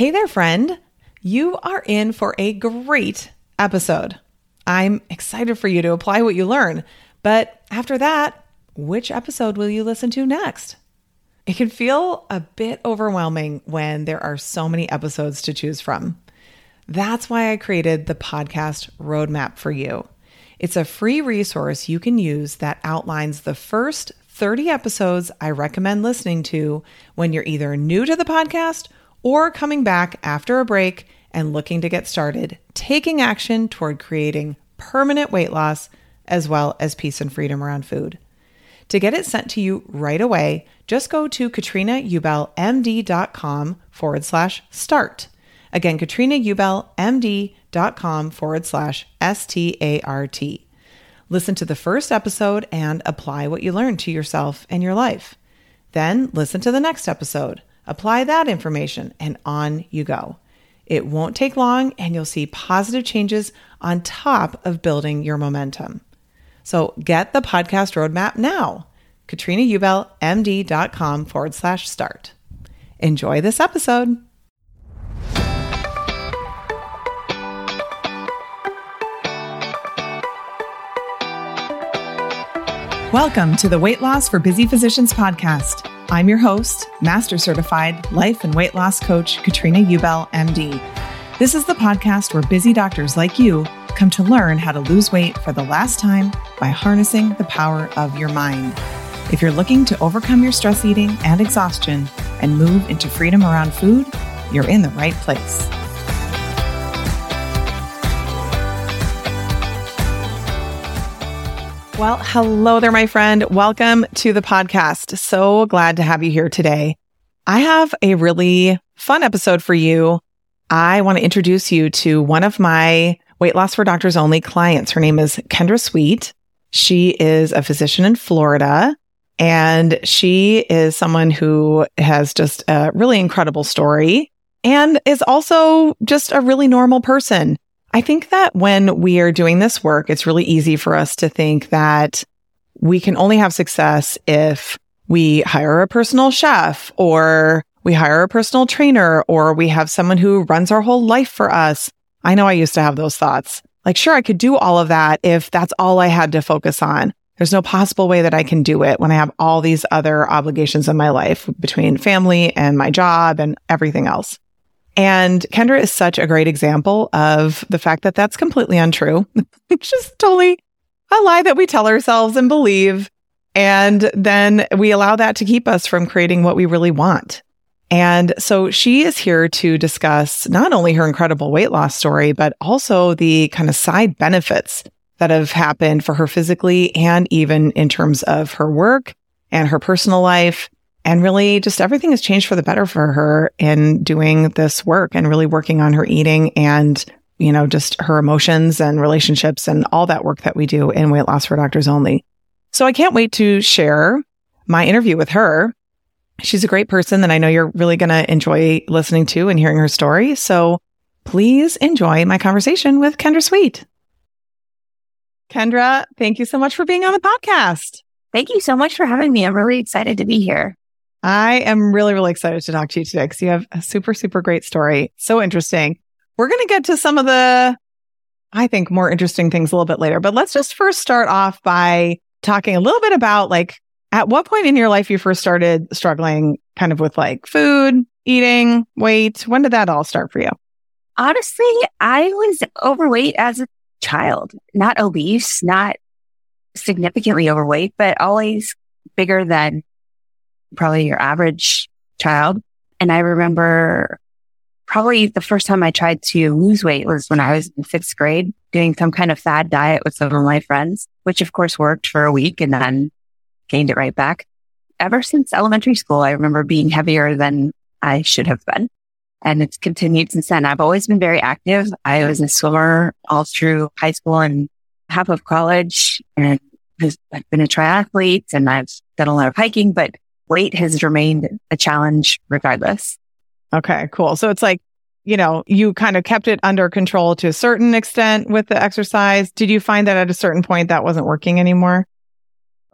Hey there, friend. You are in for a great episode. I'm excited for you to apply what you learn. But after that, which episode will you listen to next? It can feel a bit overwhelming when there are so many episodes to choose from. That's why I created the podcast roadmap for you. It's a free resource you can use that outlines the first 30 episodes I recommend listening to when you're either new to the podcast or coming back after a break and looking to get started, taking action toward creating permanent weight loss as well as peace and freedom around food. To get it sent to you right away, just go to katrinaubellmd.com forward slash start. Again, katrinaubellmd.com forward slash S T A R T. Listen to the first episode and apply what you learned to yourself and your life. Then listen to the next episode, apply that information, and on you go. It won't take long, and you'll see positive changes on top of building your momentum. So get the podcast roadmap now. KatrinaUbellMD.com forward slash start. Enjoy this episode. Welcome to the Weight Loss for Busy Physicians podcast. I'm your host, Master Certified Life and Weight Loss Coach Katrina Ubell, MD. This is the podcast where busy doctors like you come to learn how to lose weight for the last time by harnessing the power of your mind. If you're looking to overcome your stress eating and exhaustion and move into freedom around food, you're in the right place. Well, hello there, my friend. Welcome to the podcast. So glad to have you here today. I have a really fun episode for you. I want to introduce you to one of my weight loss for doctors only clients. Her name is Kendra Sweet. She is a physician in Florida and she is someone who has just a really incredible story and is also just a really normal person. I think that when we are doing this work, it's really easy for us to think that we can only have success if we hire a personal chef or we hire a personal trainer or we have someone who runs our whole life for us. I know I used to have those thoughts. Like, sure, I could do all of that if that's all I had to focus on. There's no possible way that I can do it when I have all these other obligations in my life between family and my job and everything else. And Kendra is such a great example of the fact that that's completely untrue. it's just totally a lie that we tell ourselves and believe. And then we allow that to keep us from creating what we really want. And so she is here to discuss not only her incredible weight loss story, but also the kind of side benefits that have happened for her physically and even in terms of her work and her personal life and really just everything has changed for the better for her in doing this work and really working on her eating and, you know, just her emotions and relationships and all that work that we do in weight loss for doctors only. So I can't wait to share my interview with her. She's a great person that I know you're really going to enjoy listening to and hearing her story. So please enjoy my conversation with Kendra Sweet. Kendra, thank you so much for being on the podcast. Thank you so much for having me. I'm really excited to be here. I am really, really excited to talk to you today because you have a super, super great story. So interesting. We're going to get to some of the, I think, more interesting things a little bit later. But let's just first start off by talking a little bit about like at what point in your life you first started struggling kind of with like food, eating, weight. When did that all start for you? Honestly, I was overweight as a child, not obese, not significantly overweight, but always bigger than probably your average child. And I remember probably the first time I tried to lose weight was when I was in sixth grade doing some kind of fad diet with some of my friends, which of course worked for a week and then gained it right back. Ever since elementary school, I remember being heavier than I should have been. And it's continued since then. I've always been very active. I was a swimmer all through high school and half of college and I've been a triathlete and I've done a lot of hiking, but weight has remained a challenge regardless. Okay, cool. So it's like, you know, you kind of kept it under control to a certain extent with the exercise. Did you find that at a certain point that wasn't working anymore?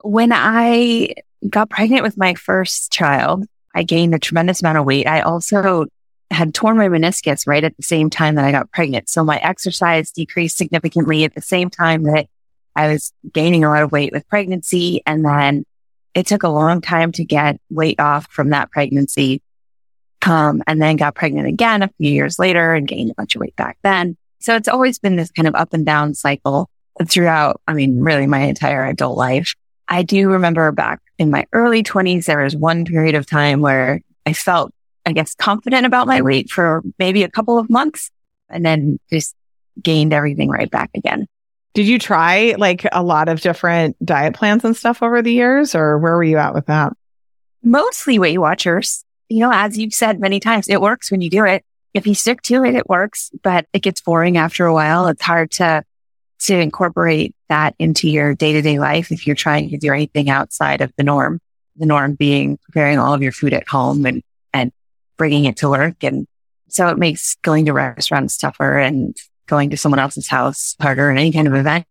When I got pregnant with my first child, I gained a tremendous amount of weight. I also had torn my meniscus right at the same time that I got pregnant. So my exercise decreased significantly at the same time that I was gaining a lot of weight with pregnancy. And then it took a long time to get weight off from that pregnancy. Um, and then got pregnant again a few years later and gained a bunch of weight back then. So it's always been this kind of up and down cycle throughout, I mean, really my entire adult life. I do remember back in my early twenties, there was one period of time where I felt, I guess, confident about my weight for maybe a couple of months and then just gained everything right back again. Did you try like a lot of different diet plans and stuff over the years or where were you at with that? Mostly Weight Watchers. You know, as you've said many times, it works when you do it. If you stick to it, it works, but it gets boring after a while. It's hard to to incorporate that into your day to day life if you're trying to do anything outside of the norm. The norm being preparing all of your food at home and, and bringing it to work. And so it makes going to restaurants tougher and going to someone else's house harder in any kind of event.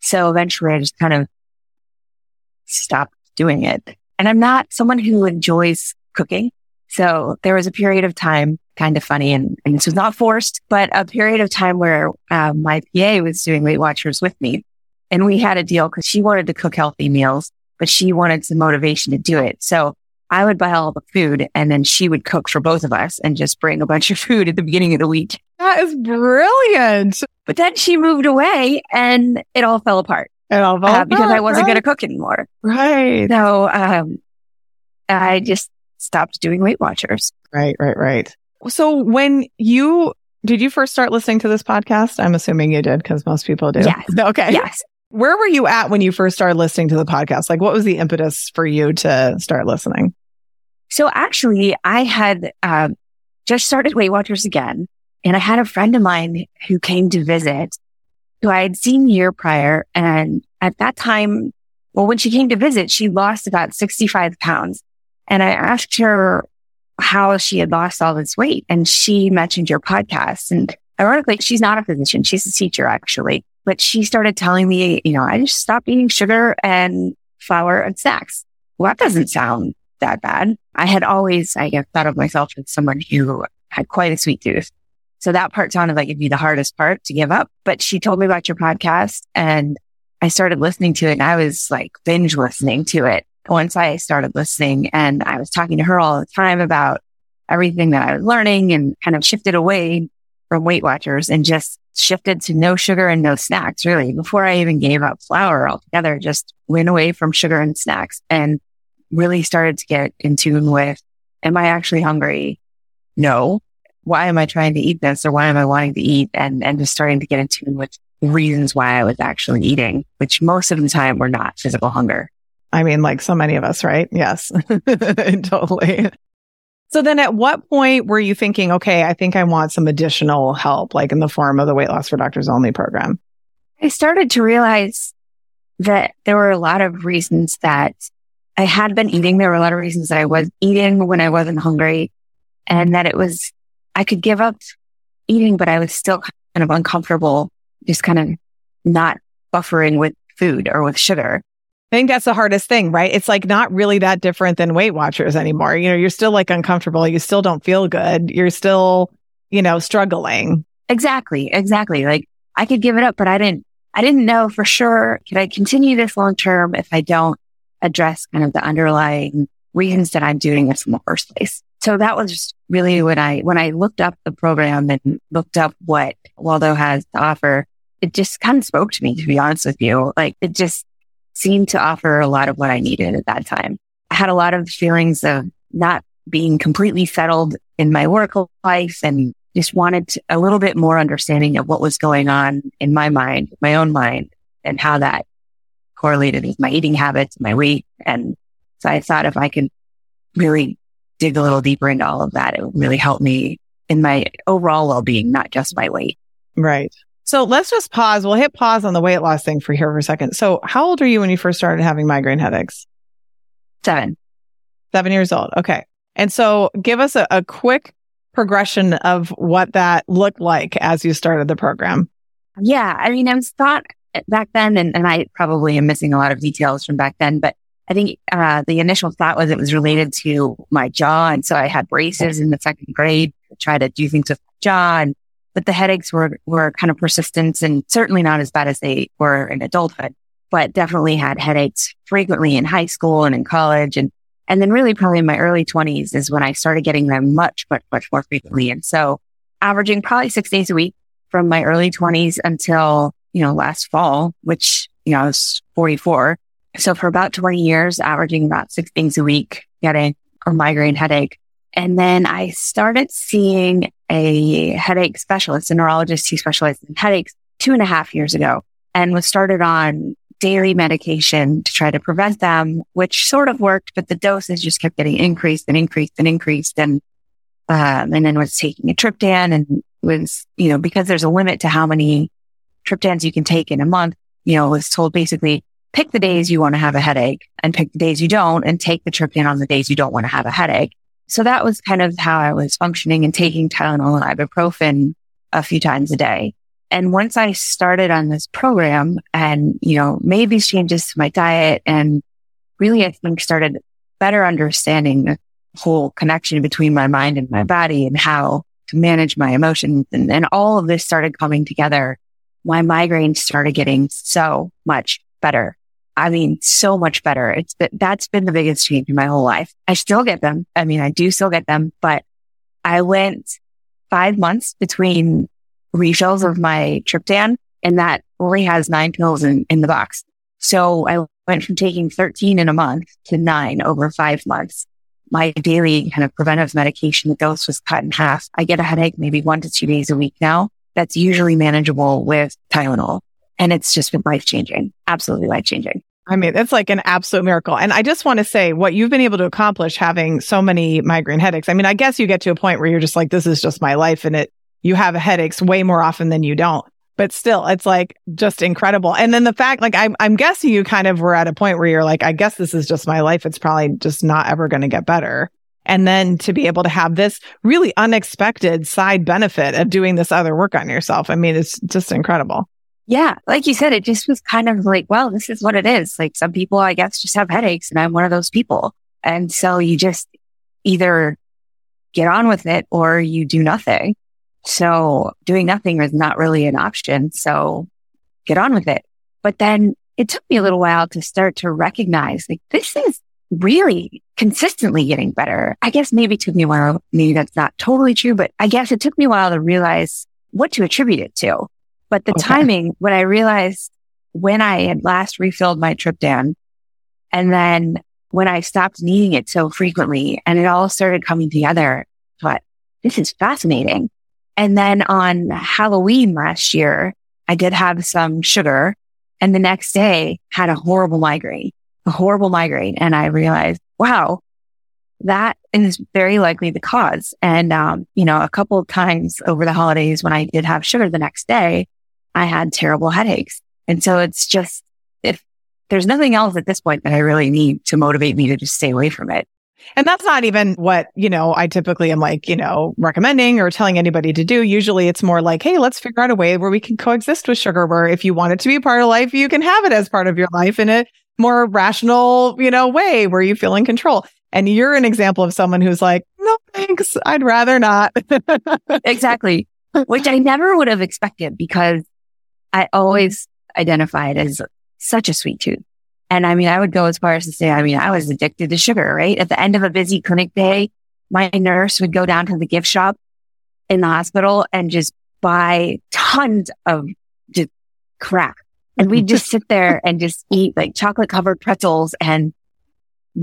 So eventually I just kind of stopped doing it. And I'm not someone who enjoys cooking. So there was a period of time kind of funny and, and this was not forced, but a period of time where uh, my PA was doing Weight Watchers with me. And we had a deal because she wanted to cook healthy meals, but she wanted some motivation to do it. So I would buy all the food and then she would cook for both of us and just bring a bunch of food at the beginning of the week. That is brilliant. But then she moved away and it all fell apart. It all fell uh, apart, because I wasn't right. going to cook anymore. Right. So, um, I just stopped doing Weight Watchers. Right, right, right. So when you did you first start listening to this podcast? I'm assuming you did because most people do. Yes. Okay. Yes. Where were you at when you first started listening to the podcast? Like, what was the impetus for you to start listening? So actually, I had uh, just started Weight Watchers again, and I had a friend of mine who came to visit, who I had seen year prior, and at that time, well, when she came to visit, she lost about 65 pounds, and I asked her how she had lost all this weight. And she mentioned your podcast. And ironically, she's not a physician. She's a teacher actually, but she started telling me, you know, I just stopped eating sugar and flour and snacks. Well, that doesn't sound that bad. I had always, I guess, thought of myself as someone who had quite a sweet tooth. So that part sounded like it'd be the hardest part to give up. But she told me about your podcast and I started listening to it and I was like binge listening to it once I started listening and I was talking to her all the time about everything that I was learning and kind of shifted away from Weight Watchers and just shifted to no sugar and no snacks really before I even gave up flour altogether, just went away from sugar and snacks and really started to get in tune with, am I actually hungry? No. Why am I trying to eat this or why am I wanting to eat? And, and just starting to get in tune with reasons why I was actually eating, which most of the time were not physical hunger. I mean, like so many of us, right? Yes, totally. So then at what point were you thinking, okay, I think I want some additional help, like in the form of the weight loss for doctors only program? I started to realize that there were a lot of reasons that I had been eating. There were a lot of reasons that I was eating when I wasn't hungry and that it was, I could give up eating, but I was still kind of uncomfortable, just kind of not buffering with food or with sugar. I think that's the hardest thing, right? It's like not really that different than Weight Watchers anymore. You know, you're still like uncomfortable. You still don't feel good. You're still, you know, struggling. Exactly. Exactly. Like I could give it up, but I didn't, I didn't know for sure. Can I continue this long term if I don't address kind of the underlying reasons that I'm doing this in the first place? So that was just really when I, when I looked up the program and looked up what Waldo has to offer, it just kind of spoke to me, to be honest with you. Like it just, seemed to offer a lot of what I needed at that time. I had a lot of feelings of not being completely settled in my work life and just wanted a little bit more understanding of what was going on in my mind, my own mind and how that correlated with my eating habits, my weight. And so I thought if I could really dig a little deeper into all of that, it would really help me in my overall well-being, not just my weight. Right. So let's just pause. We'll hit pause on the weight loss thing for here for a second. So how old are you when you first started having migraine headaches? Seven. Seven years old. Okay. And so give us a, a quick progression of what that looked like as you started the program. Yeah. I mean, I was thought back then, and, and I probably am missing a lot of details from back then, but I think uh, the initial thought was it was related to my jaw. And so I had braces in the second grade try to do things with my jaw. And, but the headaches were, were kind of persistent and certainly not as bad as they were in adulthood, but definitely had headaches frequently in high school and in college. And, and then really probably in my early twenties is when I started getting them much, much, much more frequently. And so averaging probably six days a week from my early twenties until, you know, last fall, which, you know, I was 44. So for about 20 years, averaging about six days a week, getting a migraine headache. And then I started seeing a headache specialist, a neurologist who specialized in headaches two and a half years ago and was started on daily medication to try to prevent them, which sort of worked, but the doses just kept getting increased and increased and increased. And, um, and then was taking a triptan and was, you know, because there's a limit to how many triptans you can take in a month, you know, was told basically pick the days you want to have a headache and pick the days you don't and take the triptan on the days you don't want to have a headache. So that was kind of how I was functioning and taking Tylenol and ibuprofen a few times a day. And once I started on this program and, you know, made these changes to my diet and really, I think started better understanding the whole connection between my mind and my body and how to manage my emotions. And, and all of this started coming together. My migraines started getting so much better. I mean, so much better. It's been, that's been the biggest change in my whole life. I still get them. I mean, I do still get them, but I went five months between refills of my triptan and that only has nine pills in, in the box. So I went from taking 13 in a month to nine over five months. My daily kind of preventive medication, the dose was cut in half. I get a headache maybe one to two days a week now. That's usually manageable with Tylenol. And it's just been life changing, absolutely life changing. I mean, it's like an absolute miracle. And I just want to say what you've been able to accomplish having so many migraine headaches. I mean, I guess you get to a point where you're just like, this is just my life and it, you have headaches way more often than you don't. But still, it's like just incredible. And then the fact, like, I'm, I'm guessing you kind of were at a point where you're like, I guess this is just my life. It's probably just not ever going to get better. And then to be able to have this really unexpected side benefit of doing this other work on yourself. I mean, it's just incredible. Yeah. Like you said, it just was kind of like, well, this is what it is. Like some people, I guess, just have headaches and I'm one of those people. And so you just either get on with it or you do nothing. So doing nothing is not really an option. So get on with it. But then it took me a little while to start to recognize like this is really consistently getting better. I guess maybe it took me a while. Maybe that's not totally true, but I guess it took me a while to realize what to attribute it to. But the okay. timing, when I realized when I had last refilled my triptan and then when I stopped needing it so frequently and it all started coming together, I thought, this is fascinating. And then on Halloween last year, I did have some sugar and the next day had a horrible migraine, a horrible migraine. And I realized, wow, that is very likely the cause. And, um, you know, a couple of times over the holidays when I did have sugar the next day, I had terrible headaches. And so it's just, if there's nothing else at this point that I really need to motivate me to just stay away from it. And that's not even what, you know, I typically am like, you know, recommending or telling anybody to do. Usually it's more like, Hey, let's figure out a way where we can coexist with sugar, where if you want it to be part of life, you can have it as part of your life in a more rational, you know, way where you feel in control. And you're an example of someone who's like, no, thanks. I'd rather not. exactly. Which I never would have expected because I always identified as such a sweet tooth. And I mean, I would go as far as to say, I mean, I was addicted to sugar, right? At the end of a busy clinic day, my nurse would go down to the gift shop in the hospital and just buy tons of just crap. And we'd just sit there and just eat like chocolate covered pretzels and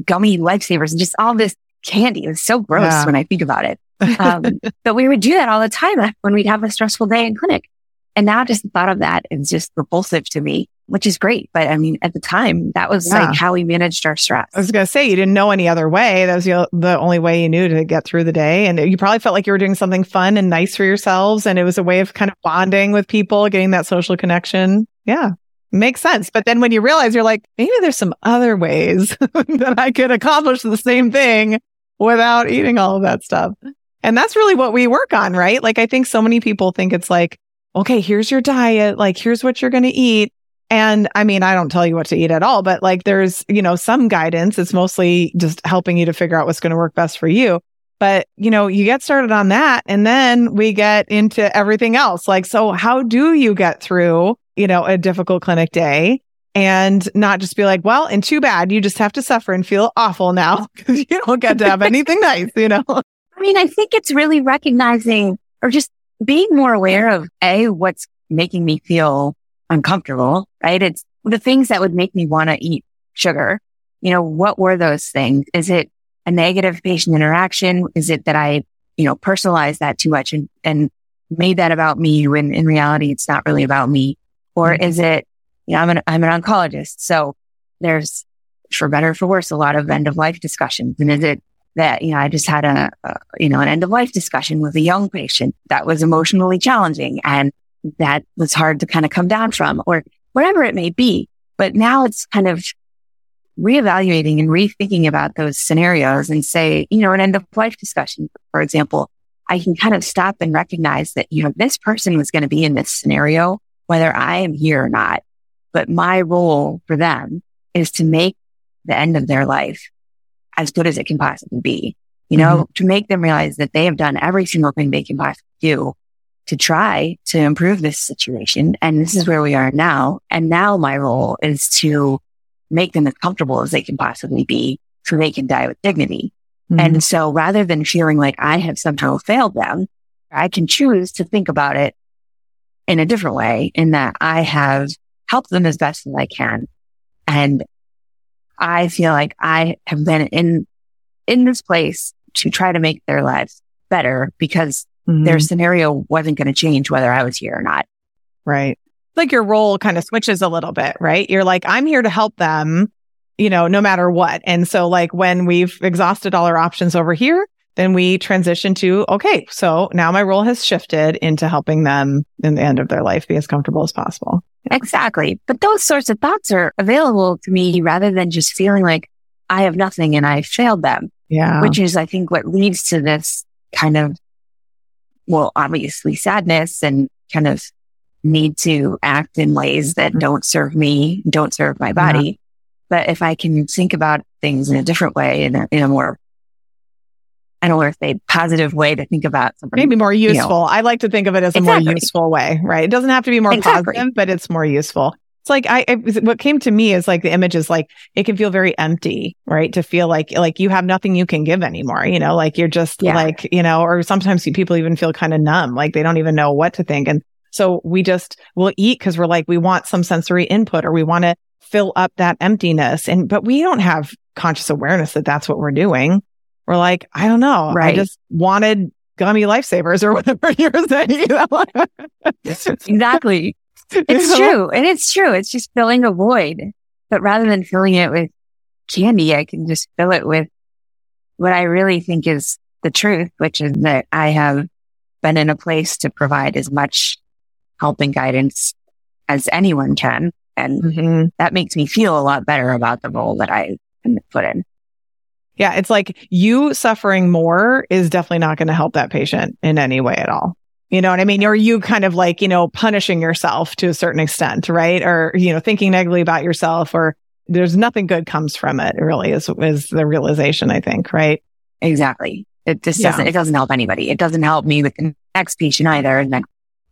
gummy lifesavers and just all this candy. It was so gross yeah. when I think about it. Um, but we would do that all the time when we'd have a stressful day in clinic. And now just the thought of that is just repulsive to me, which is great. But I mean, at the time, that was yeah. like how we managed our stress. I was going to say, you didn't know any other way. That was the, the only way you knew to get through the day. And you probably felt like you were doing something fun and nice for yourselves. And it was a way of kind of bonding with people, getting that social connection. Yeah. Makes sense. But then when you realize you're like, maybe there's some other ways that I could accomplish the same thing without eating all of that stuff. And that's really what we work on, right? Like, I think so many people think it's like, okay, here's your diet. Like, here's what you're going to eat. And I mean, I don't tell you what to eat at all, but like there's, you know, some guidance. It's mostly just helping you to figure out what's going to work best for you. But, you know, you get started on that and then we get into everything else. Like, so how do you get through, you know, a difficult clinic day? and not just be like, well, and too bad. You just have to suffer and feel awful now because you don't get to have anything nice, you know? I mean, I think it's really recognizing or just being more aware of A, what's making me feel uncomfortable, right? It's the things that would make me want to eat sugar. You know, what were those things? Is it a negative patient interaction? Is it that I, you know, personalized that too much and, and made that about me when in reality it's not really about me? Or mm-hmm. is it, you know, I'm an, I'm an oncologist. So there's for better or for worse, a lot of end of life discussions. And is it that, you know, I just had a, a, you know, an end of life discussion with a young patient that was emotionally challenging and that was hard to kind of come down from or whatever it may be. But now it's kind of reevaluating and rethinking about those scenarios and say, you know, an end of life discussion, for example, I can kind of stop and recognize that, you know, this person was going to be in this scenario, whether I am here or not. But my role for them is to make the end of their life as good as it can possibly be. You know, mm-hmm. to make them realize that they have done every single thing they can possibly do to try to improve this situation. And this is where we are now. And now my role is to make them as comfortable as they can possibly be so they can die with dignity. Mm-hmm. And so rather than feeling like I have somehow failed them, I can choose to think about it in a different way in that I have helped them as best as I can. And I feel like I have been in, in this place to try to make their lives better because mm-hmm. their scenario wasn't going to change whether I was here or not. Right. Like your role kind of switches a little bit, right? You're like, I'm here to help them, you know, no matter what. And so like when we've exhausted all our options over here, then we transition to, okay, so now my role has shifted into helping them in the end of their life be as comfortable as possible. Exactly. But those sorts of thoughts are available to me rather than just feeling like I have nothing and I failed them. Yeah. Which is, I think, what leads to this kind of, well, obviously sadness and kind of need to act in ways that mm-hmm. don't serve me, don't serve my body. Yeah. But if I can think about things in a different way, in a, in a more I don't know if a positive way to think about something. Maybe more useful. You know. I like to think of it as a exactly. more useful way, right? It doesn't have to be more exactly. positive, but it's more useful. It's like I, I, what came to me is like the image is like it can feel very empty, right? To feel like like you have nothing you can give anymore, you know, like you're just yeah. like you know, or sometimes people even feel kind of numb, like they don't even know what to think, and so we just will eat because we're like we want some sensory input or we want to fill up that emptiness, and but we don't have conscious awareness that that's what we're doing we're like, I don't know. Right. I just wanted gummy lifesavers or whatever you're saying. exactly. It's true. And it's true. It's just filling a void. But rather than filling it with candy, I can just fill it with what I really think is the truth, which is that I have been in a place to provide as much help and guidance as anyone can. And mm-hmm. that makes me feel a lot better about the role that I am put in. Yeah. It's like you suffering more is definitely not going to help that patient in any way at all. You know what I mean? Or you kind of like, you know, punishing yourself to a certain extent, right? Or, you know, thinking negatively about yourself or there's nothing good comes from it really is, is the realization, I think, right? Exactly. It just doesn't, it doesn't help anybody. It doesn't help me with the next patient either. And then,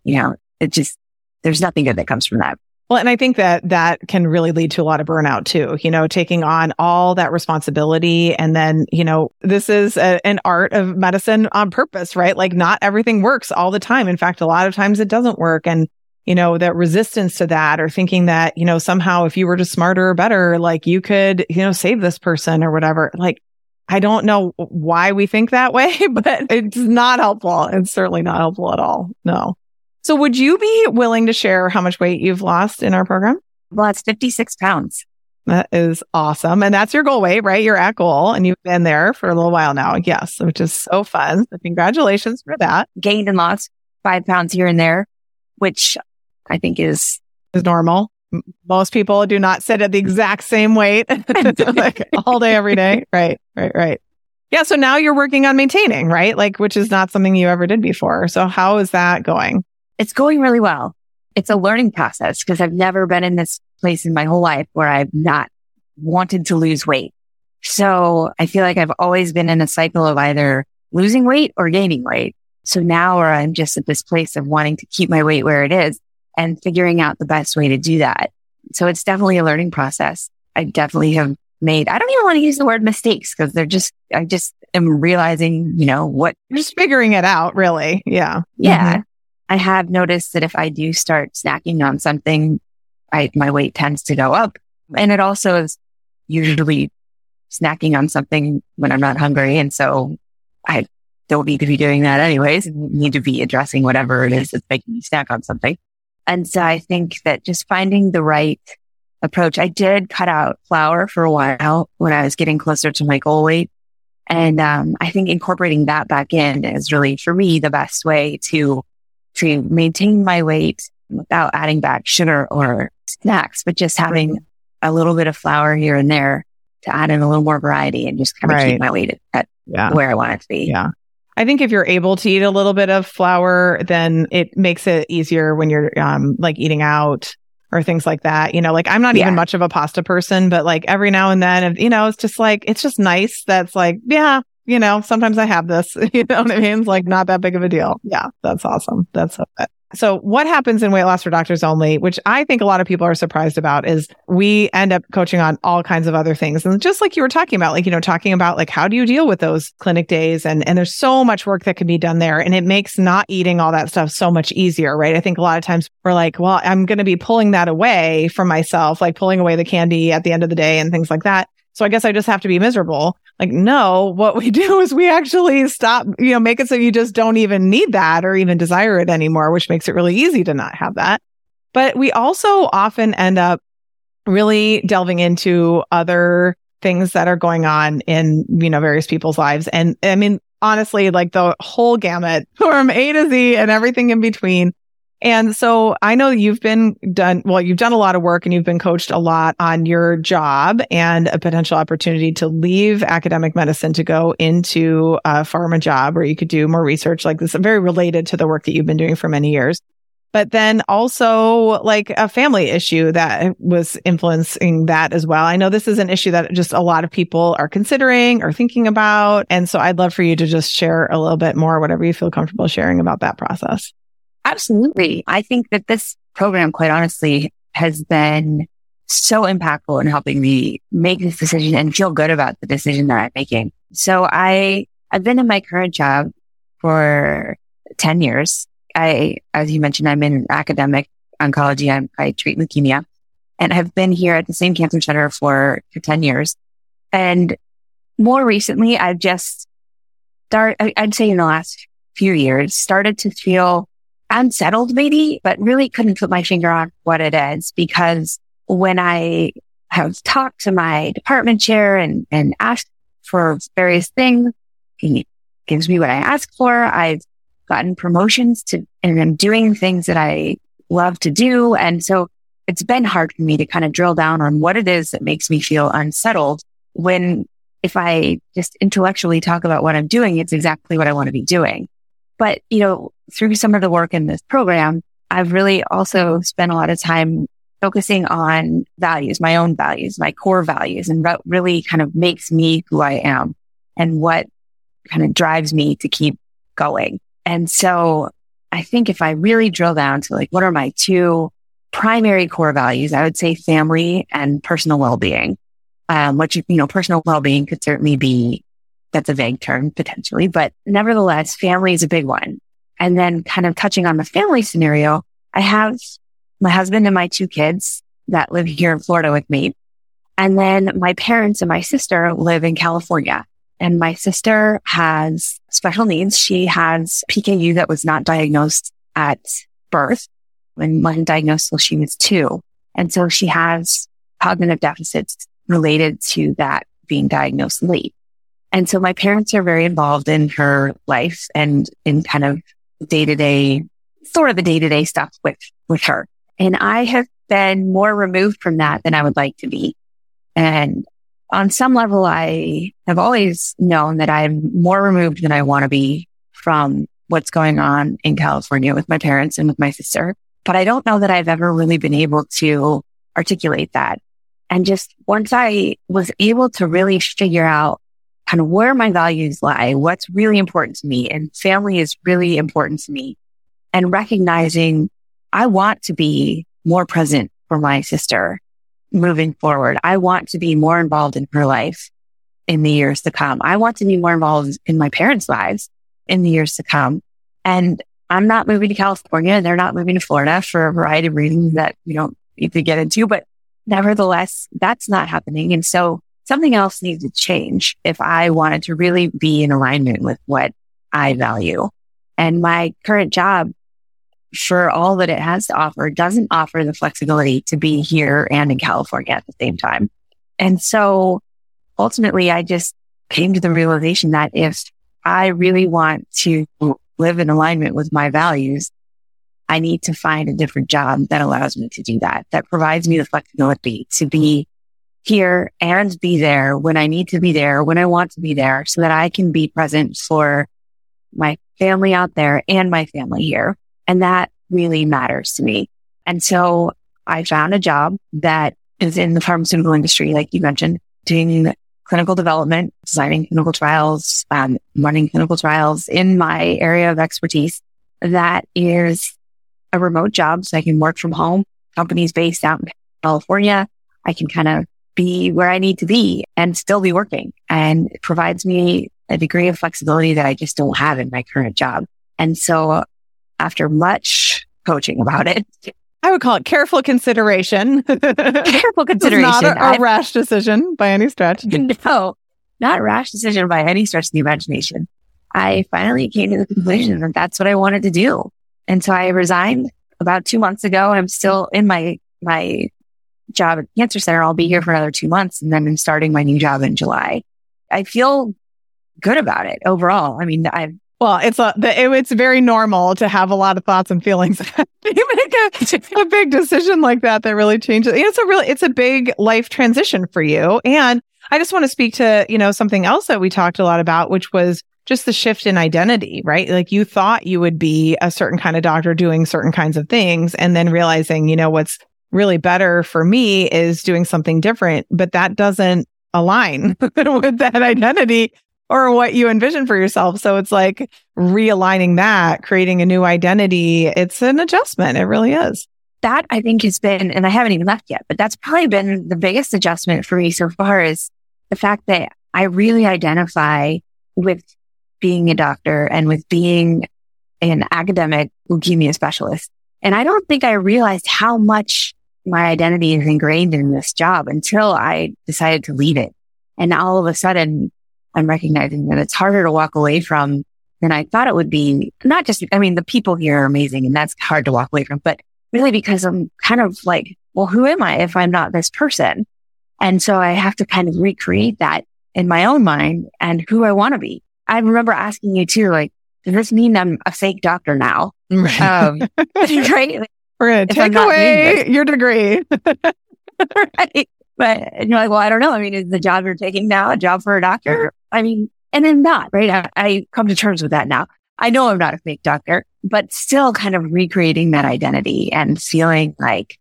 you know, it just, there's nothing good that comes from that. Well, and I think that that can really lead to a lot of burnout too, you know, taking on all that responsibility. And then, you know, this is a, an art of medicine on purpose, right? Like not everything works all the time. In fact, a lot of times it doesn't work. And, you know, that resistance to that or thinking that, you know, somehow if you were just smarter or better, like you could, you know, save this person or whatever. Like, I don't know why we think that way, but it's not helpful. It's certainly not helpful at all. No. So would you be willing to share how much weight you've lost in our program? Well, it's 56 pounds. That is awesome. And that's your goal weight, right? You're at goal and you've been there for a little while now. Yes, which is so fun. So congratulations for that. Gained and lost five pounds here and there, which I think is is normal. Most people do not sit at the exact same weight like all day, every day. Right, right, right. Yeah. So now you're working on maintaining, right? Like, which is not something you ever did before. So how is that going? It's going really well. It's a learning process because I've never been in this place in my whole life where I've not wanted to lose weight. So I feel like I've always been in a cycle of either losing weight or gaining weight. So now where I'm just at this place of wanting to keep my weight where it is and figuring out the best way to do that. So it's definitely a learning process. I definitely have made, I don't even want to use the word mistakes because they're just, I just am realizing, you know, what just figuring it out really. Yeah. Yeah. Mm-hmm. I have noticed that if I do start snacking on something, I, my weight tends to go up. And it also is usually snacking on something when I'm not hungry. And so I don't need to be doing that anyways. need to be addressing whatever it is that's making me snack on something. And so I think that just finding the right approach, I did cut out flour for a while when I was getting closer to my goal weight. And um, I think incorporating that back in is really, for me, the best way to to maintain my weight without adding back sugar or snacks, but just having a little bit of flour here and there to add in a little more variety and just kind of right. keep my weight at yeah. where I want it to be. Yeah. I think if you're able to eat a little bit of flour, then it makes it easier when you're um, like eating out or things like that. You know, like I'm not yeah. even much of a pasta person, but like every now and then, you know, it's just like, it's just nice. That's like, yeah, you know, sometimes I have this, you know what I mean? It's like not that big of a deal. Yeah. That's awesome. That's so good. So what happens in weight loss for doctors only, which I think a lot of people are surprised about is we end up coaching on all kinds of other things. And just like you were talking about, like, you know, talking about like, how do you deal with those clinic days? And, and there's so much work that can be done there. And it makes not eating all that stuff so much easier, right? I think a lot of times we're like, well, I'm going to be pulling that away from myself, like pulling away the candy at the end of the day and things like that. So I guess I just have to be miserable. Like, no, what we do is we actually stop, you know, make it so you just don't even need that or even desire it anymore, which makes it really easy to not have that. But we also often end up really delving into other things that are going on in, you know, various people's lives. And I mean, honestly, like the whole gamut from A to Z and everything in between. And so I know you've been done, well, you've done a lot of work and you've been coached a lot on your job and a potential opportunity to leave academic medicine to go into a pharma job where you could do more research like this, very related to the work that you've been doing for many years. But then also like a family issue that was influencing that as well. I know this is an issue that just a lot of people are considering or thinking about. And so I'd love for you to just share a little bit more, whatever you feel comfortable sharing about that process. Absolutely. I think that this program, quite honestly, has been so impactful in helping me make this decision and feel good about the decision that I'm making. So I, I've been in my current job for 10 years. I, as you mentioned, I'm in academic oncology. I'm, I treat leukemia and have been here at the same cancer center for, for 10 years. And more recently, I've just start, I'd say in the last few years, started to feel unsettled maybe, but really couldn't put my finger on what it is because when I have talked to my department chair and, and asked for various things, he gives me what I ask for. I've gotten promotions to, and I'm doing things that I love to do. And so it's been hard for me to kind of drill down on what it is that makes me feel unsettled when if I just intellectually talk about what I'm doing, it's exactly what I want to be doing. But, you know, through some of the work in this program, I've really also spent a lot of time focusing on values, my own values, my core values, and what really kind of makes me who I am and what kind of drives me to keep going. And so I think if I really drill down to like, what are my two primary core values? I would say family and personal well-being. Um, which, you know, personal well-being could certainly be that's a vague term potentially, but nevertheless, family is a big one. And then kind of touching on the family scenario, I have my husband and my two kids that live here in Florida with me. And then my parents and my sister live in California. And my sister has special needs. She has PKU that was not diagnosed at birth and wasn't diagnosed till she was two. And so she has cognitive deficits related to that being diagnosed late. And so my parents are very involved in her life and in kind of day to day, sort of the day to day stuff with, with her. And I have been more removed from that than I would like to be. And on some level, I have always known that I'm more removed than I want to be from what's going on in California with my parents and with my sister. But I don't know that I've ever really been able to articulate that. And just once I was able to really figure out kind of where my values lie, what's really important to me. And family is really important to me. And recognizing I want to be more present for my sister moving forward. I want to be more involved in her life in the years to come. I want to be more involved in my parents' lives in the years to come. And I'm not moving to California and they're not moving to Florida for a variety of reasons that we don't need to get into, but nevertheless, that's not happening. And so something else needs to change if I wanted to really be in alignment with what I value. And my current job for all that it has to offer doesn't offer the flexibility to be here and in California at the same time. And so ultimately I just came to the realization that if I really want to live in alignment with my values, I need to find a different job that allows me to do that, that provides me the flexibility to be here and be there when I need to be there, when I want to be there so that I can be present for my family out there and my family here. And that really matters to me. And so I found a job that is in the pharmaceutical industry, like you mentioned, doing clinical development, designing clinical trials, um, running clinical trials in my area of expertise. That is a remote job. So I can work from home. Companies based out in California. I can kind of be where I need to be and still be working. And it provides me a degree of flexibility that I just don't have in my current job. And so after much coaching about it, I would call it careful consideration. careful consideration. not a, a rash decision by any stretch. No, not a rash decision by any stretch of the imagination. I finally came to the conclusion that that's what I wanted to do. And so I resigned about two months ago. I'm still in my, my job at Cancer Center. I'll be here mm-hmm. for another two months and then I'm starting my new job in July. I feel good about it overall. I mean, I've well, it's a it, it's very normal to have a lot of thoughts and feelings. you make a, a, big decision like that that really changes. It's a really it's a big life transition for you. And I just want to speak to you know something else that we talked a lot about, which was just the shift in identity, right? Like you thought you would be a certain kind of doctor doing certain kinds of things, and then realizing you know what's really better for me is doing something different, but that doesn't align with that identity or what you envision for yourself. So it's like realigning that, creating a new identity. It's an adjustment. It really is. That I think has been, and I haven't even left yet, but that's probably been the biggest adjustment for me so far is the fact that I really identify with being a doctor and with being an academic leukemia specialist. And I don't think I realized how much my identity is ingrained in this job until I decided to leave it. And all of a sudden, I'm recognizing that it's harder to walk away from than I thought it would be. Not just, I mean, the people here are amazing and that's hard to walk away from, but really because I'm kind of like, well, who am I if I'm not this person? And so I have to kind of recreate that in my own mind and who I want to be. I remember asking you too, like, does this mean I'm a fake doctor now? Right. Um, right? We're going to take away your degree. right. But you're like, well, I don't know. I mean, is the job you're taking now a job for a doctor? I mean, and I'm not, right? I, I come to terms with that now. I know I'm not a fake doctor, but still kind of recreating that identity and feeling like,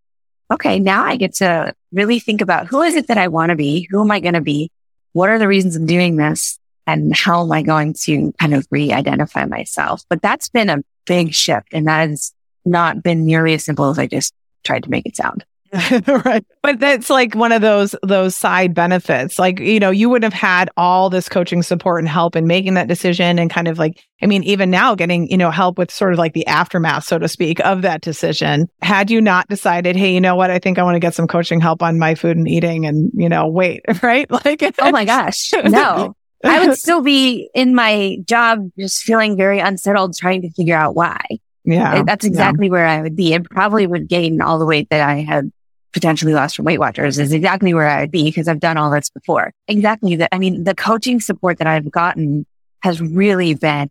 okay, now I get to really think about who is it that I want to be? Who am I going to be? What are the reasons I'm doing this? And how am I going to kind of re-identify myself? But that's been a big shift and that has not been nearly as simple as I just tried to make it sound. right. But that's like one of those those side benefits. Like, you know, you would have had all this coaching support and help in making that decision and kind of like I mean, even now getting, you know, help with sort of like the aftermath, so to speak, of that decision. Had you not decided, hey, you know what, I think I want to get some coaching help on my food and eating and, you know, weight, right? Like Oh my gosh. No. I would still be in my job just feeling very unsettled trying to figure out why. Yeah. That's exactly yeah. where I would be. and probably would gain all the weight that I had potentially lost from Weight Watchers is exactly where I would be because I've done all this before. Exactly that. I mean, the coaching support that I've gotten has really been,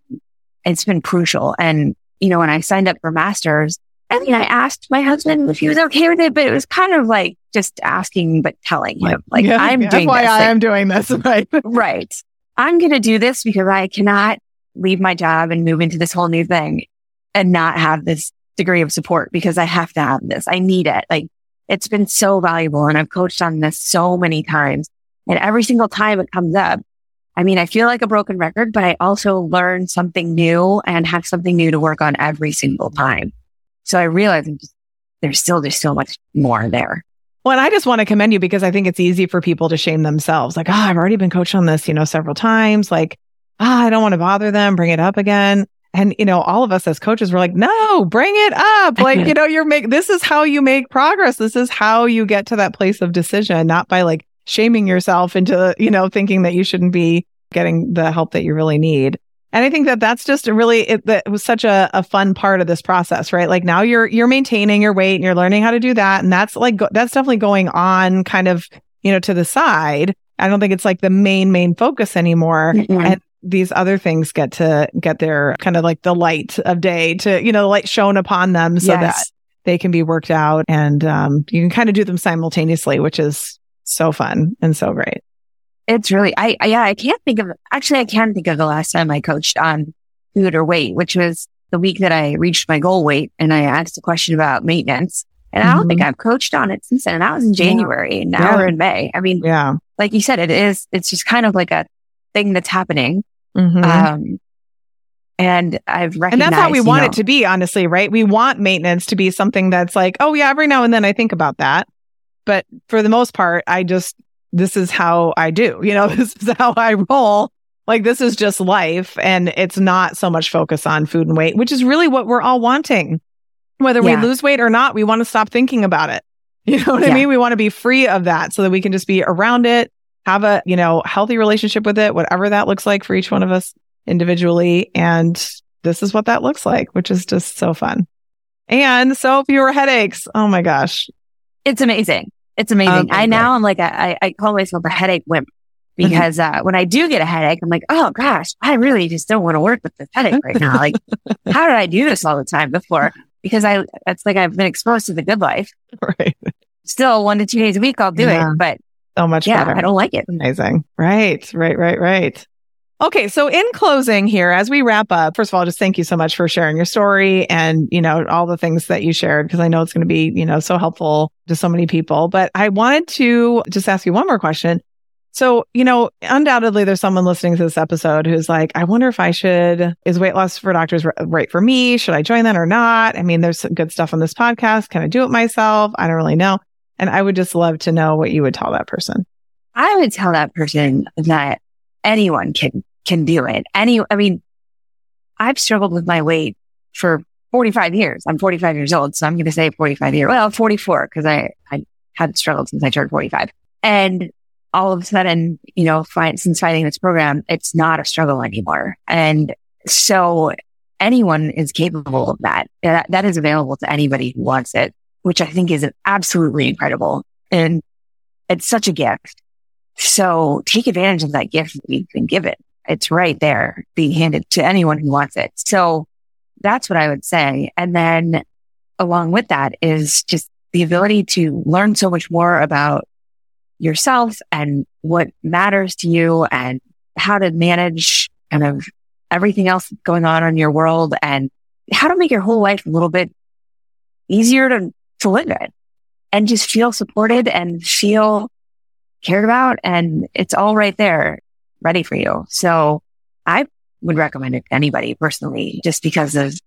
it's been crucial. And, you know, when I signed up for masters, I mean, I asked my husband if he was okay with it, but it was kind of like just asking, but telling him like, yeah, I'm doing why this. I am doing this. Right. right. I'm going to do this because I cannot leave my job and move into this whole new thing and not have this degree of support because I have to have this. I need it. Like it's been so valuable. And I've coached on this so many times. And every single time it comes up, I mean, I feel like a broken record, but I also learn something new and have something new to work on every single time. So I realize just, there's still, there's so much more there. Well, and I just want to commend you because I think it's easy for people to shame themselves. Like, oh, I've already been coached on this, you know, several times. Like, ah, oh, I don't want to bother them, bring it up again. And, you know, all of us as coaches were like, no, bring it up. Like, you know, you're make, this is how you make progress. This is how you get to that place of decision, not by like shaming yourself into, you know, thinking that you shouldn't be getting the help that you really need. And I think that that's just a really, it, that was such a, a fun part of this process, right? Like now you're, you're maintaining your weight and you're learning how to do that. And that's like, that's definitely going on kind of, you know, to the side. I don't think it's like the main, main focus anymore. Mm-hmm. And these other things get to get their kind of like the light of day to, you know, the light shown upon them so yes. that they can be worked out and um, you can kind of do them simultaneously, which is so fun and so great. It's really, I, I, yeah, I can't think of, actually, I can think of the last time I coached on food or weight, which was the week that I reached my goal weight and I asked a question about maintenance. And mm-hmm. I don't think mm-hmm. I've coached on it since then. And that was in January yeah. and now yeah. we're in May. I mean, yeah, like you said, it is, it's just kind of like a thing that's happening. Mm-hmm. Um, and I've recognized, and that's how we want know, it to be, honestly, right? We want maintenance to be something that's like, oh yeah, every now and then I think about that. But for the most part, I just this is how I do. You know, this is how I roll. Like this is just life. And it's not so much focus on food and weight, which is really what we're all wanting. Whether yeah. we lose weight or not, we want to stop thinking about it. You know what yeah. I mean? We want to be free of that so that we can just be around it, have a, you know, healthy relationship with it, whatever that looks like for each one of us individually. And this is what that looks like, which is just so fun. And so fewer headaches. Oh my gosh. It's amazing. It's amazing. I now I'm like, I, I call myself a headache wimp mm-hmm. because uh, when I do get a headache, I'm like, oh gosh, I really just don't want to work with this headache right now. Like, how did I do this all the time before? Because I, it's like I've been exposed to the good life. Right. Still one to two days a week, I'll do yeah. it, but so much yeah, better. I don't like it. Amazing. Right, right, right, right. Okay. So in closing here, as we wrap up, first of all, just thank you so much for sharing your story and, you know, all the things that you shared, because I know it's going to be, you know, so helpful to so many people. But I wanted to just ask you one more question. So, you know, undoubtedly there's someone listening to this episode who's like, I wonder if I should, is weight loss for doctors right for me? Should I join that or not? I mean, there's some good stuff on this podcast. Can I do it myself? I don't really know. And I would just love to know what you would tell that person. I would tell that person that anyone can can do it. Any, I mean, I've struggled with my weight for 45 years. I'm 45 years old. So I'm going to say 45 years. Well, 44 because I, I had struggled since I turned 45 and all of a sudden, you know, find, since finding this program, it's not a struggle anymore. And so anyone is capable of that. That, that is available to anybody who wants it, which I think is absolutely incredible. And it's such a gift. So take advantage of that gift that you've been given. It's right there being handed to anyone who wants it. So that's what I would say. And then along with that is just the ability to learn so much more about yourself and what matters to you and how to manage kind of everything else going on in your world and how to make your whole life a little bit easier to, to live in and just feel supported and feel cared about. And it's all right there ready for you. So I would recommend it to anybody personally, just because of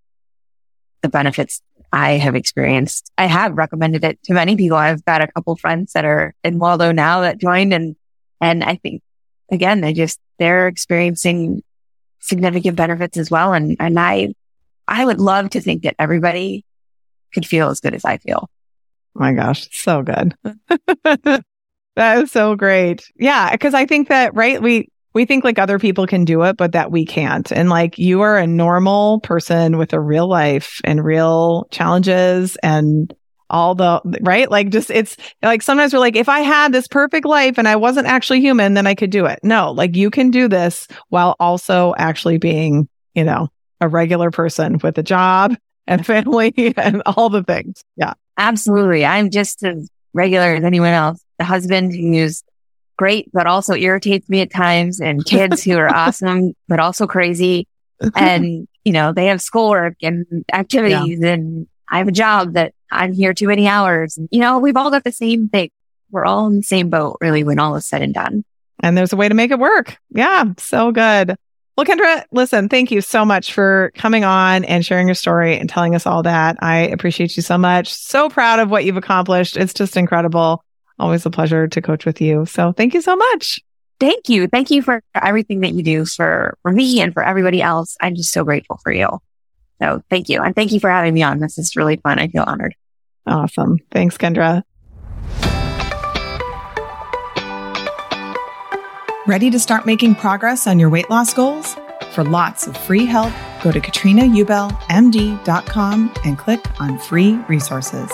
the benefits I have experienced. I have recommended it to many people. I've got a couple friends that are in Waldo now that joined and, and I think again, they just, they're experiencing significant benefits as well. And, and I, I would love to think that everybody could feel as good as I feel. Oh my gosh, so good. that is so great. Yeah. Cause I think that, right, we, we think like other people can do it, but that we can't. And like you are a normal person with a real life and real challenges and all the right. Like just it's like sometimes we're like, if I had this perfect life and I wasn't actually human, then I could do it. No, like you can do this while also actually being, you know, a regular person with a job and family and all the things. Yeah. Absolutely. I'm just as regular as anyone else. The husband who's great, but also irritates me at times and kids who are awesome, but also crazy. And, you know, they have schoolwork and activities yeah. and I have a job that I'm here too many hours. You know, we've all got the same thing. We're all in the same boat really when all is said and done. and there's a way to make it work. Yeah, so good. Well, Kendra, listen, thank you so much for coming on and sharing your story and telling us all that. I appreciate you so much. So proud of what you've accomplished. It's just incredible. Always a pleasure to coach with you. So thank you so much. Thank you. Thank you for everything that you do for, for me and for everybody else. I'm just so grateful for you. So thank you. And thank you for having me on. This is really fun. I feel honored. Awesome. Thanks, Kendra. Ready to start making progress on your weight loss goals? For lots of free help, go to katrinaubellmd.com and click on free resources.